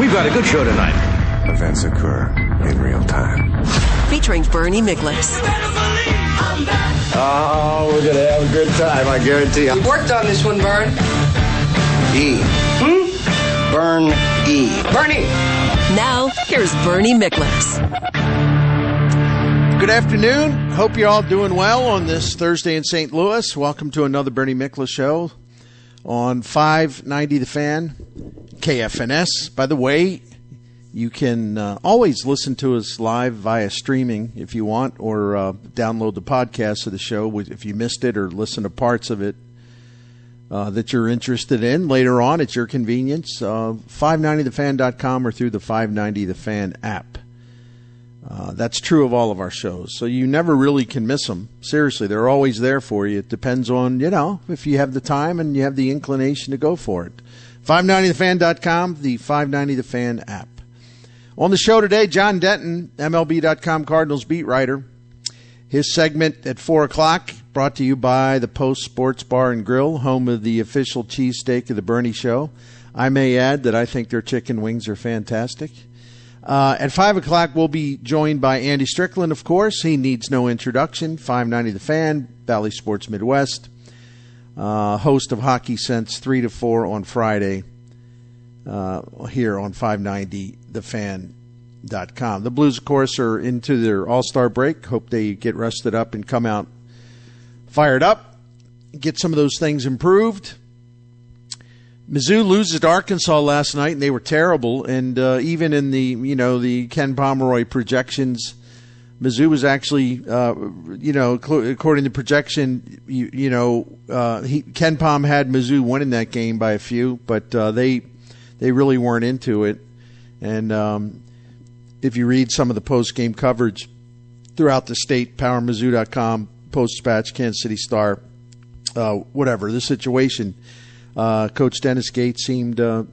We've got a good show tonight. Events occur in real time. Featuring Bernie Miklasz, Oh, we're gonna have a good time, I guarantee you. Worked on this one, Burn. E. Hmm? Burn E. Bernie! Now, here's Bernie Miklasz. Good afternoon. Hope you're all doing well on this Thursday in St. Louis. Welcome to another Bernie Miklasz show on 590 The Fan, KFNS. By the way, you can uh, always listen to us live via streaming if you want, or uh, download the podcast of the show if you missed it, or listen to parts of it uh, that you're interested in later on at your convenience. Uh, 590thefan.com or through the 590 The Fan app. Uh, that's true of all of our shows. So you never really can miss them. Seriously, they're always there for you. It depends on, you know, if you have the time and you have the inclination to go for it. 590thefan.com, the 590 The Fan app. On the show today, John Denton, MLB.com Cardinals beat writer. His segment at 4 o'clock, brought to you by the Post Sports Bar and Grill, home of the official cheesesteak of the Bernie Show. I may add that I think their chicken wings are fantastic. Uh, at 5 o'clock, we'll be joined by Andy Strickland, of course. He needs no introduction. 590 The Fan, Bally Sports Midwest. Uh, host of Hockey Sense 3 to 4 on Friday uh, here on 590thefan.com. The Blues, of course, are into their All Star break. Hope they get rested up and come out fired up, get some of those things improved. Mizzou loses to Arkansas last night, and they were terrible. And uh, even in the you know the Ken Pomeroy projections, Mizzou was actually uh, you know according to projection, you, you know uh, he, Ken Pom had Mizzou winning that game by a few, but uh, they they really weren't into it. And um, if you read some of the post game coverage throughout the state, PowerMizzou.com, Post Dispatch, Kansas City Star, uh, whatever the situation uh, Coach Dennis Gates seemed, uh,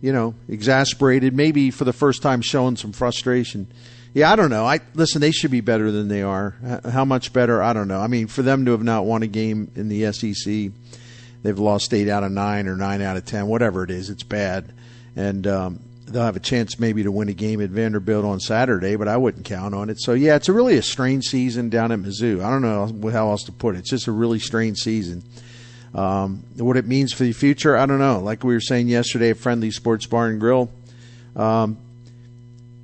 you know, exasperated, maybe for the first time showing some frustration. Yeah, I don't know. I listen. They should be better than they are. How much better? I don't know. I mean, for them to have not won a game in the SEC, they've lost eight out of nine or nine out of ten, whatever it is. It's bad, and um, they'll have a chance maybe to win a game at Vanderbilt on Saturday, but I wouldn't count on it. So yeah, it's a really a strange season down at Mizzou. I don't know how else to put it. It's just a really strange season. Um, what it means for the future, I don't know. Like we were saying yesterday at Friendly Sports Bar and Grill, um,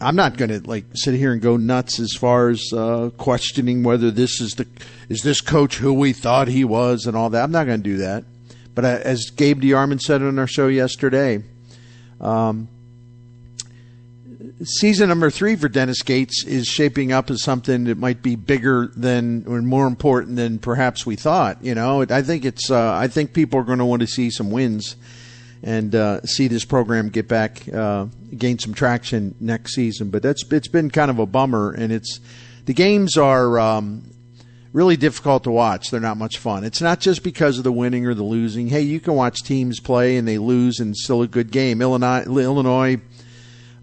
I'm not going to like sit here and go nuts as far as uh, questioning whether this is the is this coach who we thought he was and all that. I'm not going to do that. But uh, as Gabe DeArmond said on our show yesterday, um, season number three for Dennis Gates is shaping up as something that might be bigger than or more important than perhaps we thought. You know, I think it's uh, I think people are going to want to see some wins and uh, see this program get back, uh, gain some traction next season. But that's it's been kind of a bummer, and it's the games are. Um, Really difficult to watch. They're not much fun. It's not just because of the winning or the losing. Hey, you can watch teams play and they lose and still a good game. Illinois, Illinois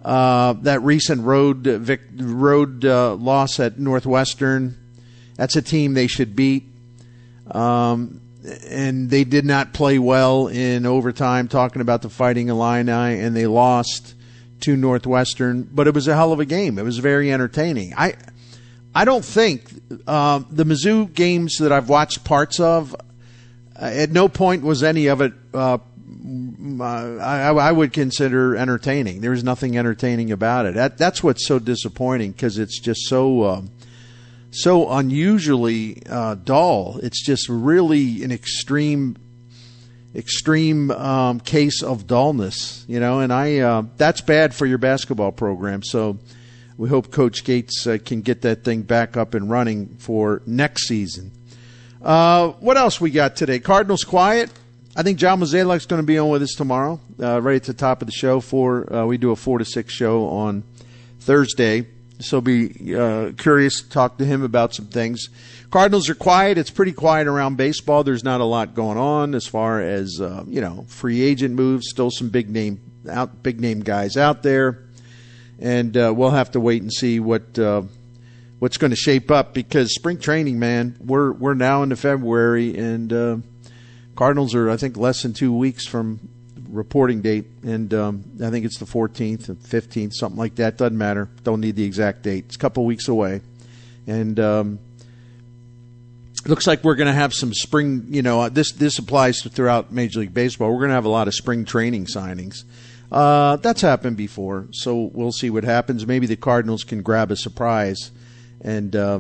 uh, that recent road vic, road uh, loss at Northwestern. That's a team they should beat. Um, and they did not play well in overtime. Talking about the Fighting Illini, and they lost to Northwestern, but it was a hell of a game. It was very entertaining. I I don't think um, the Mizzou games that I've watched parts of. at no point was any of it. Uh, I, I would consider entertaining. There was nothing entertaining about it. That, that's what's so disappointing because it's just so uh, so unusually uh, dull. It's just really an extreme extreme um, case of dullness, you know. And I uh, that's bad for your basketball program. So we hope Coach Gates uh, can get that thing back up and running for next season. Uh, what else we got today? Cardinals quiet. I think John Mozeliak's going to be on with us tomorrow, uh, right at the top of the show. For uh, we do a four to six show on Thursday, so be uh, curious to talk to him about some things. Cardinals are quiet. It's pretty quiet around baseball. There's not a lot going on as far as uh, you know free agent moves. Still some big name out, big name guys out there, and uh, we'll have to wait and see what uh, what's going to shape up because spring training, man. We're we're now into February and uh, Cardinals are I think less than two weeks from reporting date, and um, I think it's the 14th and 15th, something like that. Doesn't matter. Don't need the exact date. It's a couple weeks away, and um, looks like we're going to have some spring. You know, this this applies throughout Major League Baseball. We're going to have a lot of spring training signings. Uh, that's happened before, so we'll see what happens. Maybe the Cardinals can grab a surprise and uh,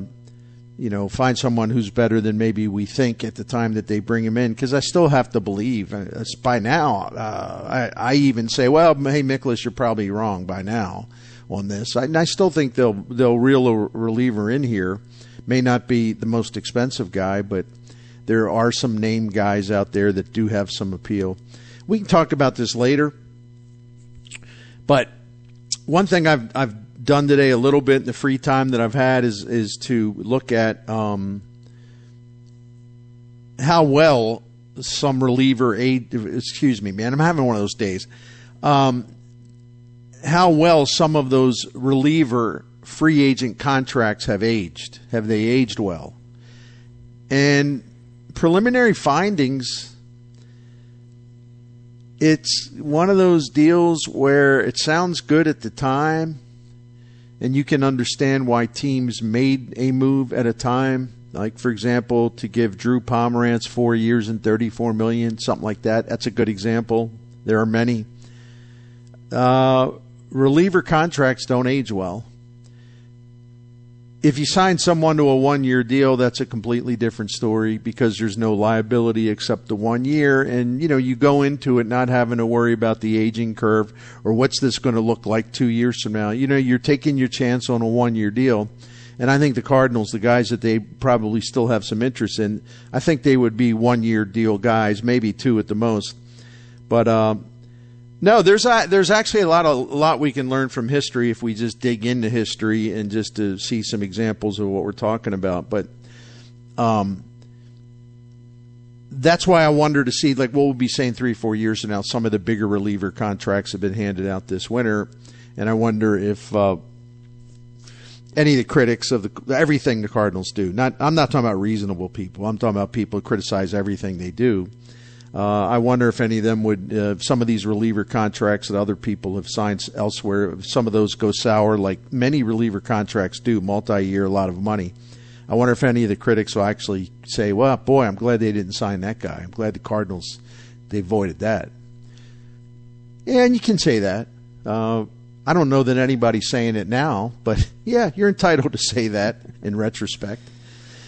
you know find someone who's better than maybe we think at the time that they bring him in. Because I still have to believe uh, by now. Uh, I, I even say, well, hey, Nicholas, you're probably wrong by now on this. I, I still think they'll they'll reel a reliever in here. May not be the most expensive guy, but there are some name guys out there that do have some appeal. We can talk about this later. But one thing I've I've done today a little bit in the free time that I've had is is to look at um, how well some reliever aid. Excuse me, man, I'm having one of those days. Um, how well some of those reliever free agent contracts have aged. Have they aged well? And preliminary findings, it's one of those deals where it sounds good at the time, and you can understand why teams made a move at a time. Like, for example, to give Drew Pomeranz four years and thirty-four million, something like that. That's a good example. There are many. Uh, reliever contracts don't age well if you sign someone to a one year deal, that's a completely different story because there's no liability except the one year. And, you know, you go into it not having to worry about the aging curve or what's this going to look like two years from now. You know, you're taking your chance on a one year deal. And I think the Cardinals, the guys that they probably still have some interest in, I think they would be one year deal guys, maybe two at the most. But, um, no, there's a, there's actually a lot a lot we can learn from history if we just dig into history and just to see some examples of what we're talking about. But um, that's why I wonder to see like what we'll be saying three four years from now. Some of the bigger reliever contracts have been handed out this winter, and I wonder if uh, any of the critics of the everything the Cardinals do. Not I'm not talking about reasonable people. I'm talking about people who criticize everything they do uh, I wonder if any of them would, uh, some of these reliever contracts that other people have signed elsewhere, if some of those go sour, like many reliever contracts do, multi-year, a lot of money. I wonder if any of the critics will actually say, "Well, boy, I'm glad they didn't sign that guy. I'm glad the Cardinals they avoided that." And you can say that. Uh, I don't know that anybody's saying it now, but yeah, you're entitled to say that in retrospect.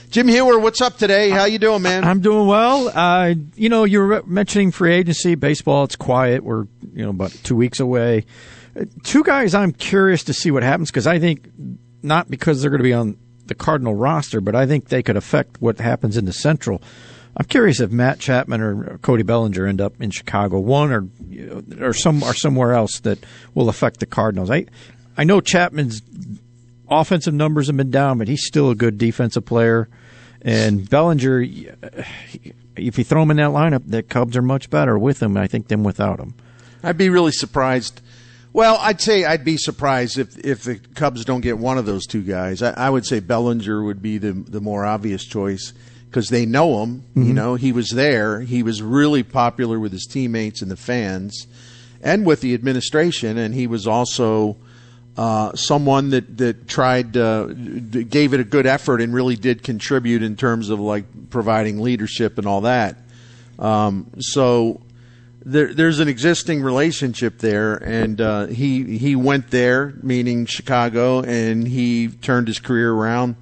Jim Hewer, what's up today? How you doing, man? I'm doing well. Uh, you know, you were mentioning free agency, baseball. It's quiet. We're you know about two weeks away. Uh, two guys, I'm curious to see what happens because I think not because they're going to be on the Cardinal roster, but I think they could affect what happens in the Central. I'm curious if Matt Chapman or Cody Bellinger end up in Chicago, one or or some or somewhere else that will affect the Cardinals. I I know Chapman's offensive numbers have been down, but he's still a good defensive player. And Bellinger, if you throw him in that lineup, the Cubs are much better with him, I think, than without him. I'd be really surprised. Well, I'd say I'd be surprised if, if the Cubs don't get one of those two guys. I, I would say Bellinger would be the the more obvious choice because they know him. Mm-hmm. You know, he was there. He was really popular with his teammates and the fans, and with the administration. And he was also uh, someone that that tried uh, gave it a good effort and really did contribute in terms of like providing leadership and all that. Um, so there, there's an existing relationship there, and uh, he he went there, meaning Chicago, and he turned his career around.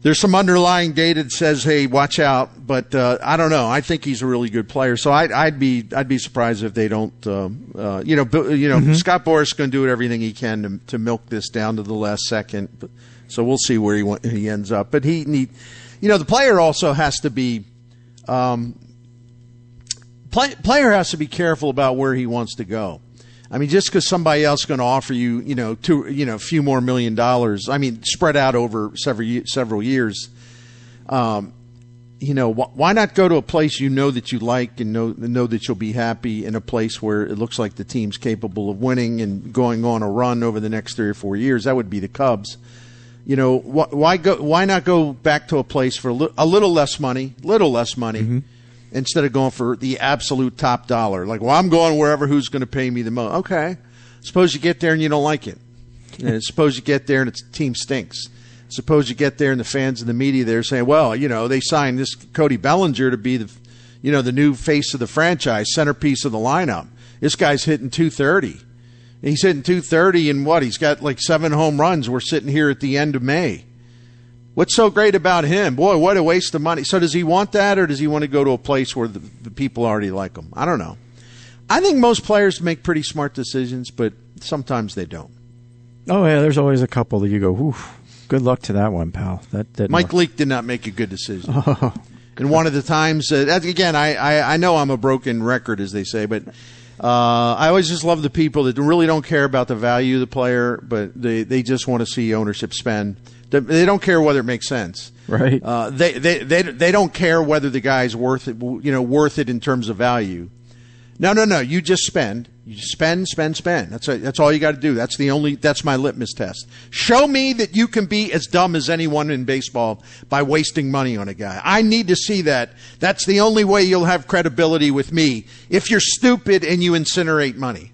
There's some underlying data that says, "Hey, watch out," but uh, I don't know. I think he's a really good player, so I'd, I'd be I'd be surprised if they don't. Uh, uh, you know, you know, Scott Boras going to do everything he can to, to milk this down to the last second. But, so we'll see where he wa- he ends up. But he need, you know, the player also has to be play, player has to be careful about where he wants to go. I mean, just because somebody else is going to offer you, you know, two, you know, a few more million dollars. I mean, spread out over several several years. Um, you know, wh- why not go to a place you know that you like and know know that you'll be happy in a place where it looks like the team's capable of winning and going on a run over the next three or four years? That would be the Cubs. You know, wh- why go? Why not go back to a place for a, li- a little less money, little less money, instead of going for the absolute top dollar? Like, well, I'm going wherever who's going to pay me the most. Okay, suppose you get there and you don't like it. And suppose you get there and its team stinks. Suppose you get there and the fans and the media there saying, "Well, you know, they signed this Cody Bellinger to be the, you know, the new face of the franchise, centerpiece of the lineup. This guy's hitting 230. He's hitting 230 and what? He's got like seven home runs. We're sitting here at the end of May. What's so great about him? Boy, what a waste of money. So does he want that or does he want to go to a place where the, the people already like him? I don't know. I think most players make pretty smart decisions, but sometimes they don't. Oh yeah, there's always a couple that you go, Whew, good luck to that one, pal. That that Mike Leake did not make a good decision. and one of the times, uh, again, I, I, I know I'm a broken record, as they say, but uh, I always just love the people that really don't care about the value of the player, but they, they just want to see ownership spend. They- don't care whether it makes sense. Right. Uh, they, they, they, they don't care whether the guy's worth it, you know, worth it in terms of value. No, no, no. You just spend. You just spend, spend, spend. That's a, that's all you got to do. That's the only. That's my litmus test. Show me that you can be as dumb as anyone in baseball by wasting money on a guy. I need to see that. That's the only way you'll have credibility with me. If you're stupid and you incinerate money,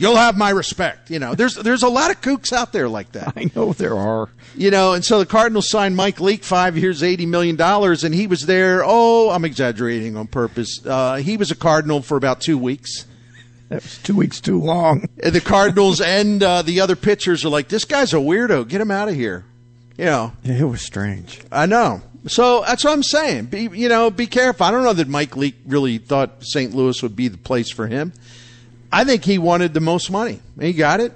you'll have my respect. You know, there's there's a lot of kooks out there like that. I know there are. You know, and so the Cardinals signed Mike Leake five years, eighty million dollars, and he was there. Oh, I'm exaggerating on purpose. Uh, he was a Cardinal for about two weeks. That was two weeks too long. And the Cardinals and uh, the other pitchers are like, "This guy's a weirdo. Get him out of here." You know, It was strange. I know. So that's what I'm saying. Be you know, be careful. I don't know that Mike Leake really thought St. Louis would be the place for him. I think he wanted the most money. He got it.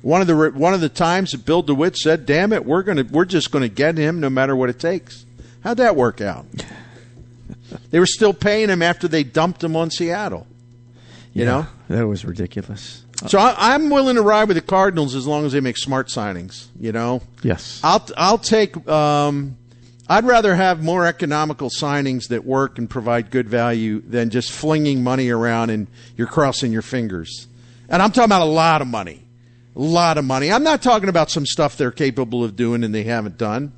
One of the one of the times that Bill DeWitt said, "Damn it, we're gonna we're just gonna get him no matter what it takes." How'd that work out? they were still paying him after they dumped him on Seattle. You know, that was ridiculous. so I, I'm willing to ride with the Cardinals as long as they make smart signings. You know, Yes. I'll I'll take. Um, I'd rather have more economical signings that work and provide good value than just flinging money around and you're crossing your fingers. And I'm talking about a lot of money, a lot of money. I'm not talking about some stuff they're capable of doing and they haven't done.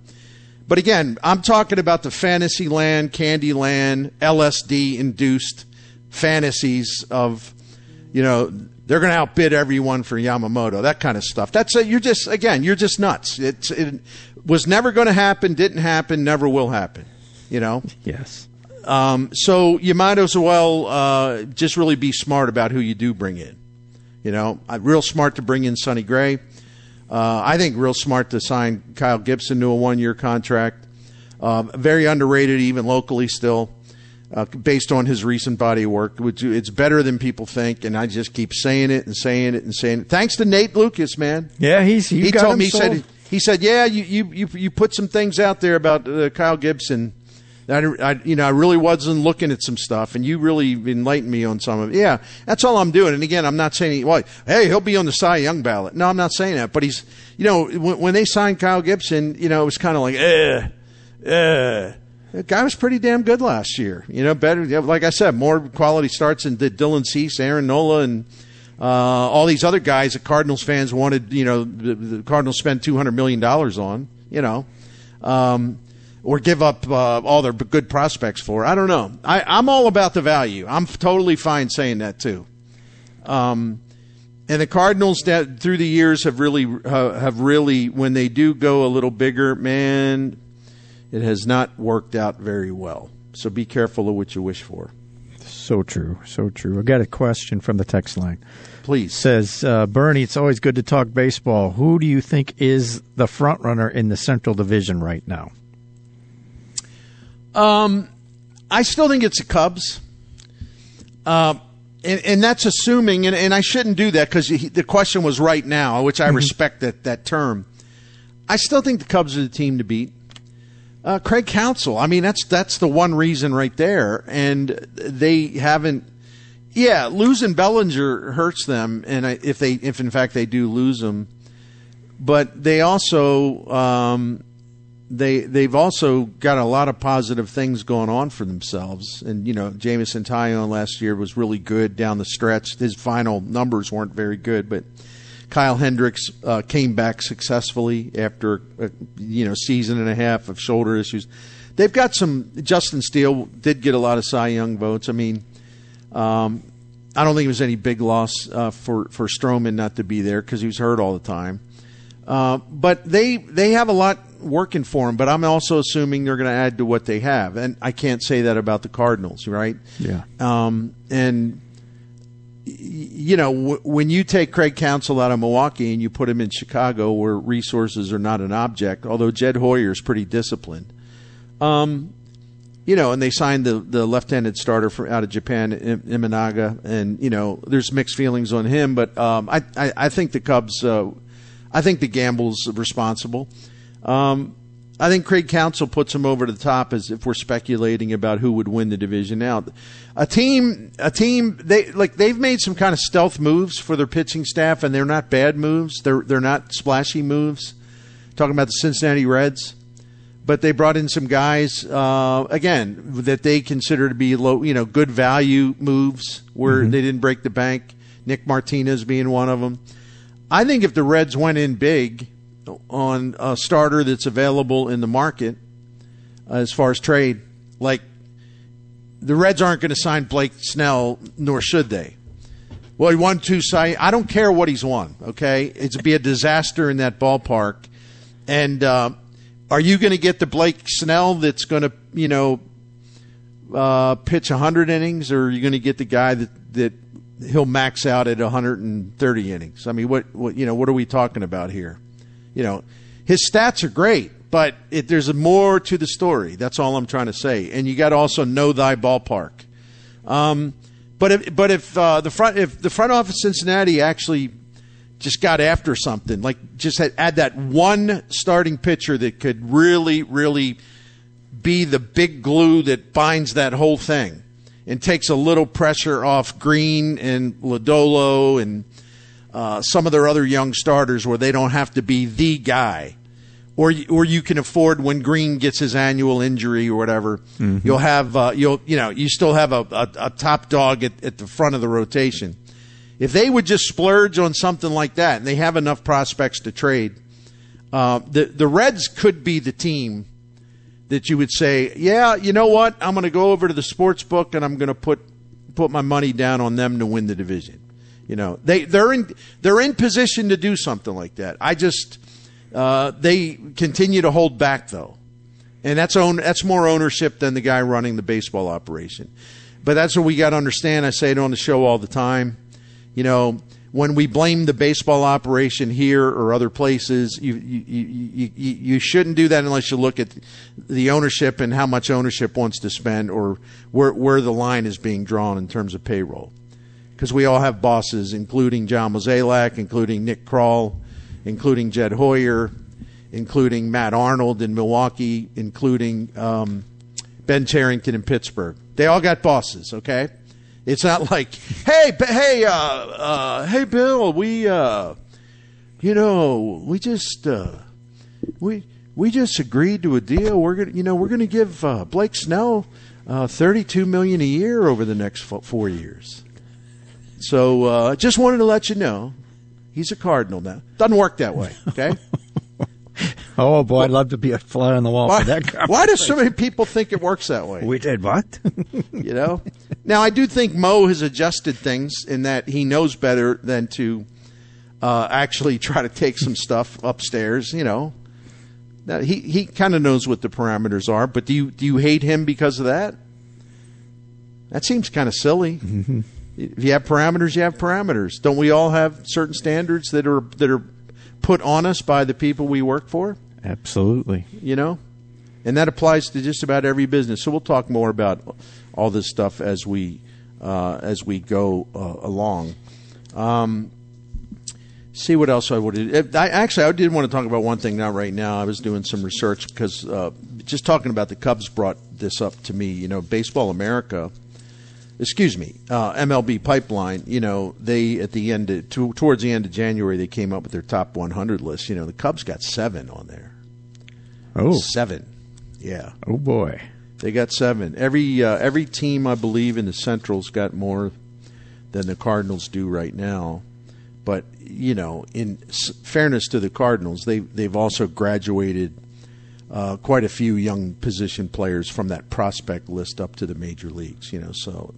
But again, I'm talking about the fantasy land, candy land, LSD induced fantasies of, you know, they're going to outbid everyone for Yamamoto, that kind of stuff. That's a, you're just again, you're just nuts. It's it was never going to happen, didn't happen, never will happen. You know, yes. um, so you might as well uh, just really be smart about who you do bring in. You know, uh, real smart to bring in Sonny Gray. Uh, I think real smart to sign Kyle Gibson to a one-year contract. Um, very underrated, even locally, still, uh, based on his recent body of work. Which it's better than people think, and I just keep saying it and saying it and saying it. Thanks to Nate Lucas, man. Yeah, he's he got told me he sold. said he said yeah you you you, you put some things out there about uh, Kyle Gibson. I, I, you know, I really wasn't looking at some stuff, and you really enlightened me on some of it. Yeah, that's all I'm doing. And again, I'm not saying, well, hey, he'll be on the Cy Young ballot. No, I'm not saying that. But he's, you know, when, when they signed Kyle Gibson, you know, it was kind of like, eh, eh. The guy was pretty damn good last year. You know, better, like I said, more quality starts than did Dylan Cease, Aaron Nola, and uh, all these other guys that Cardinals fans wanted, you know, the, the Cardinals spent $200 million on, you know. Um, or give up uh, all their good prospects for. I don't know. I, I'm all about the value. I'm totally fine saying that too. Um, and the Cardinals that through the years have really uh, have really when they do go a little bigger, man, it has not worked out very well. So be careful of what you wish for. So true, so true. I got a question from the text line. Please. says uh, Bernie, it's always good to talk baseball. Who do you think is the front runner in the Central Division right now? Um, I still think it's the Cubs. Uh, and, and that's assuming, and, and I shouldn't do that because the question was right now, which I respect that, that term. I still think the Cubs are the team to beat. Uh, Craig Counsell. I mean, that's that's the one reason right there, and they haven't. Yeah, losing Bellinger hurts them, and if they if in fact they do lose him, but they also um, they they've also got a lot of positive things going on for themselves. And you know, Jameson Taillon last year was really good down the stretch. His final numbers weren't very good, but Kyle Hendricks uh, came back successfully after a, you know season and a half of shoulder issues. They've got some. Justin Steele did get a lot of Cy Young votes. I mean, um, I don't think it was any big loss uh, for for Stroman not to be there because he was hurt all the time. Uh, but they they have a lot working for them. But I'm also assuming they're going to add to what they have, and I can't say that about the Cardinals, right? Yeah. Um, and you know, w- when you take Craig Counsell out of Milwaukee and you put him in Chicago, where resources are not an object, although Jed Hoyer is pretty disciplined. Um, you know, and they signed the, the left-handed starter for, out of Japan, Im- Imanaga, and you know, there's mixed feelings on him, but um, I, I I think the Cubs, uh, I think the gamble's responsible. Um, I think Craig Counsell puts him over the top as if we're speculating about who would win the division. Now, a team, a team, they like they've made some kind of stealth moves for their pitching staff, and they're not bad moves. They're they're not splashy moves. Talking about the Cincinnati Reds, but they brought in some guys uh, again that they consider to be low, you know, good value moves where they didn't break the bank. Nick Martinez being one of them. I think if the Reds went in big on a starter that's available in the market uh, as far as trade, like the Reds aren't going to sign Blake Snell, nor should they. Well, he won two side. I don't care what he's won. Okay, it's be a disaster in that ballpark. And uh, are you going to get the Blake Snell that's going to, you know, uh, pitch 100 innings, or are you going to get the guy that that he'll max out at 130 innings? I mean, what, what you know, what are we talking about here? You know, his stats are great, but it, there's more to the story. That's all I'm trying to say. And you got to also know thy ballpark. Um, but if but if uh, the front if the front office of Cincinnati actually just got after something, like just had, add that one starting pitcher that could really really be the big glue that binds that whole thing and takes a little pressure off Greene and Lodolo and uh, some of their other young starters where they don't have to be the guy. Or, or you can afford when Greene gets his annual injury or whatever, you'll have uh, you'll you know you still have a, a, a top dog at, at the front of the rotation. If they would just splurge on something like that, and they have enough prospects to trade, uh, the the Reds could be the team that you would say, yeah, you know what, I'm going to go over to the sports book and I'm going to put put my money down on them to win the division. You know, they they're in they're in position to do something like that. I just uh, they continue to hold back though, and that's own that's more ownership than the guy running the baseball operation. But that's what we got to understand. I say it on the show all the time. You know, when we blame the baseball operation here or other places, you you, you, you, you shouldn't do that unless you look at the ownership and how much ownership wants to spend or where, where the line is being drawn in terms of payroll. Because we all have bosses, including John Mozeliak, including Nick Krall, including Jed Hoyer, including Matt Arnold in Milwaukee, including um, Ben Cherington in Pittsburgh. They all got bosses, okay? It's not like, hey, hey, uh, uh, hey, Bill, we, uh, you know, we just, uh, we, we just agreed to a deal. We're gonna, you know, we're gonna give uh, Blake Snell uh, thirty-two million a year over the next fo- four years. So, uh, just wanted to let you know, he's a Cardinal now. Doesn't work that way, okay? Oh boy, I'd love to be a fly on the wall why, for that. why do so many people think it works that way? We did what? you know. Now I do think Mo has adjusted things in that he knows better than to uh, actually try to take some stuff upstairs. You know, now, he he kind of knows what the parameters are. But do you do you hate him because of that? That seems kind of silly. If you have parameters, you have parameters. Don't we all have certain standards that are that are put on us by the people we work for? Absolutely. You know, and that applies to just about every business. So we'll talk more about all this stuff as we uh, as we go uh, along. Um, see what else I would. I actually I did want to talk about one thing. Not right now. I was doing some research because uh, just talking about the Cubs brought this up to me. You know, Baseball America. Excuse me, uh, MLB Pipeline. You know, they at the end of, to, towards the end of January they came up with their top 100 list. You know, the Cubs got seven on there. Oh, Seven. Yeah. oh boy. They got seven. Every uh, every team, I believe, in the Central's got more than the Cardinals do right now. But you know, in s- fairness to the Cardinals, they they've also graduated uh, quite a few young position players from that prospect list up to the major leagues. You know, so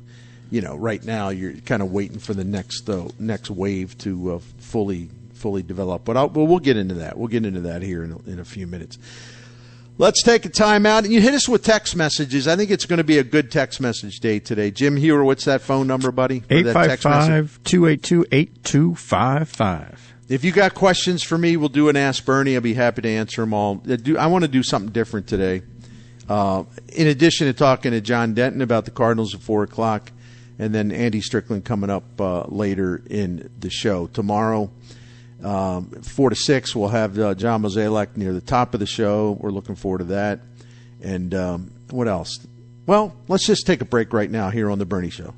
you know, right now you're kind of waiting for the next uh, next wave to uh, fully fully develop. But I'll, well, we'll get into that. We'll get into that here in a, in a few minutes. Let's take a time out. And you hit us with text messages. I think it's going to be a good text message day today. Jim Hewer, what's that phone number, buddy? Or that text message? 855-282-8255. If you got questions for me, we'll do an Ask Bernie. I'll be happy to answer them all. I I want to do something different today. Uh, in addition to talking to John Denton about the Cardinals at 4 o'clock, and then Andy Strickland coming up uh, later in the show. Tomorrow, um, 4 to 6, we'll have uh, John Mozeliak near the top of the show. We're looking forward to that. And um, what else? Well, let's just take a break right now here on The Bernie Show.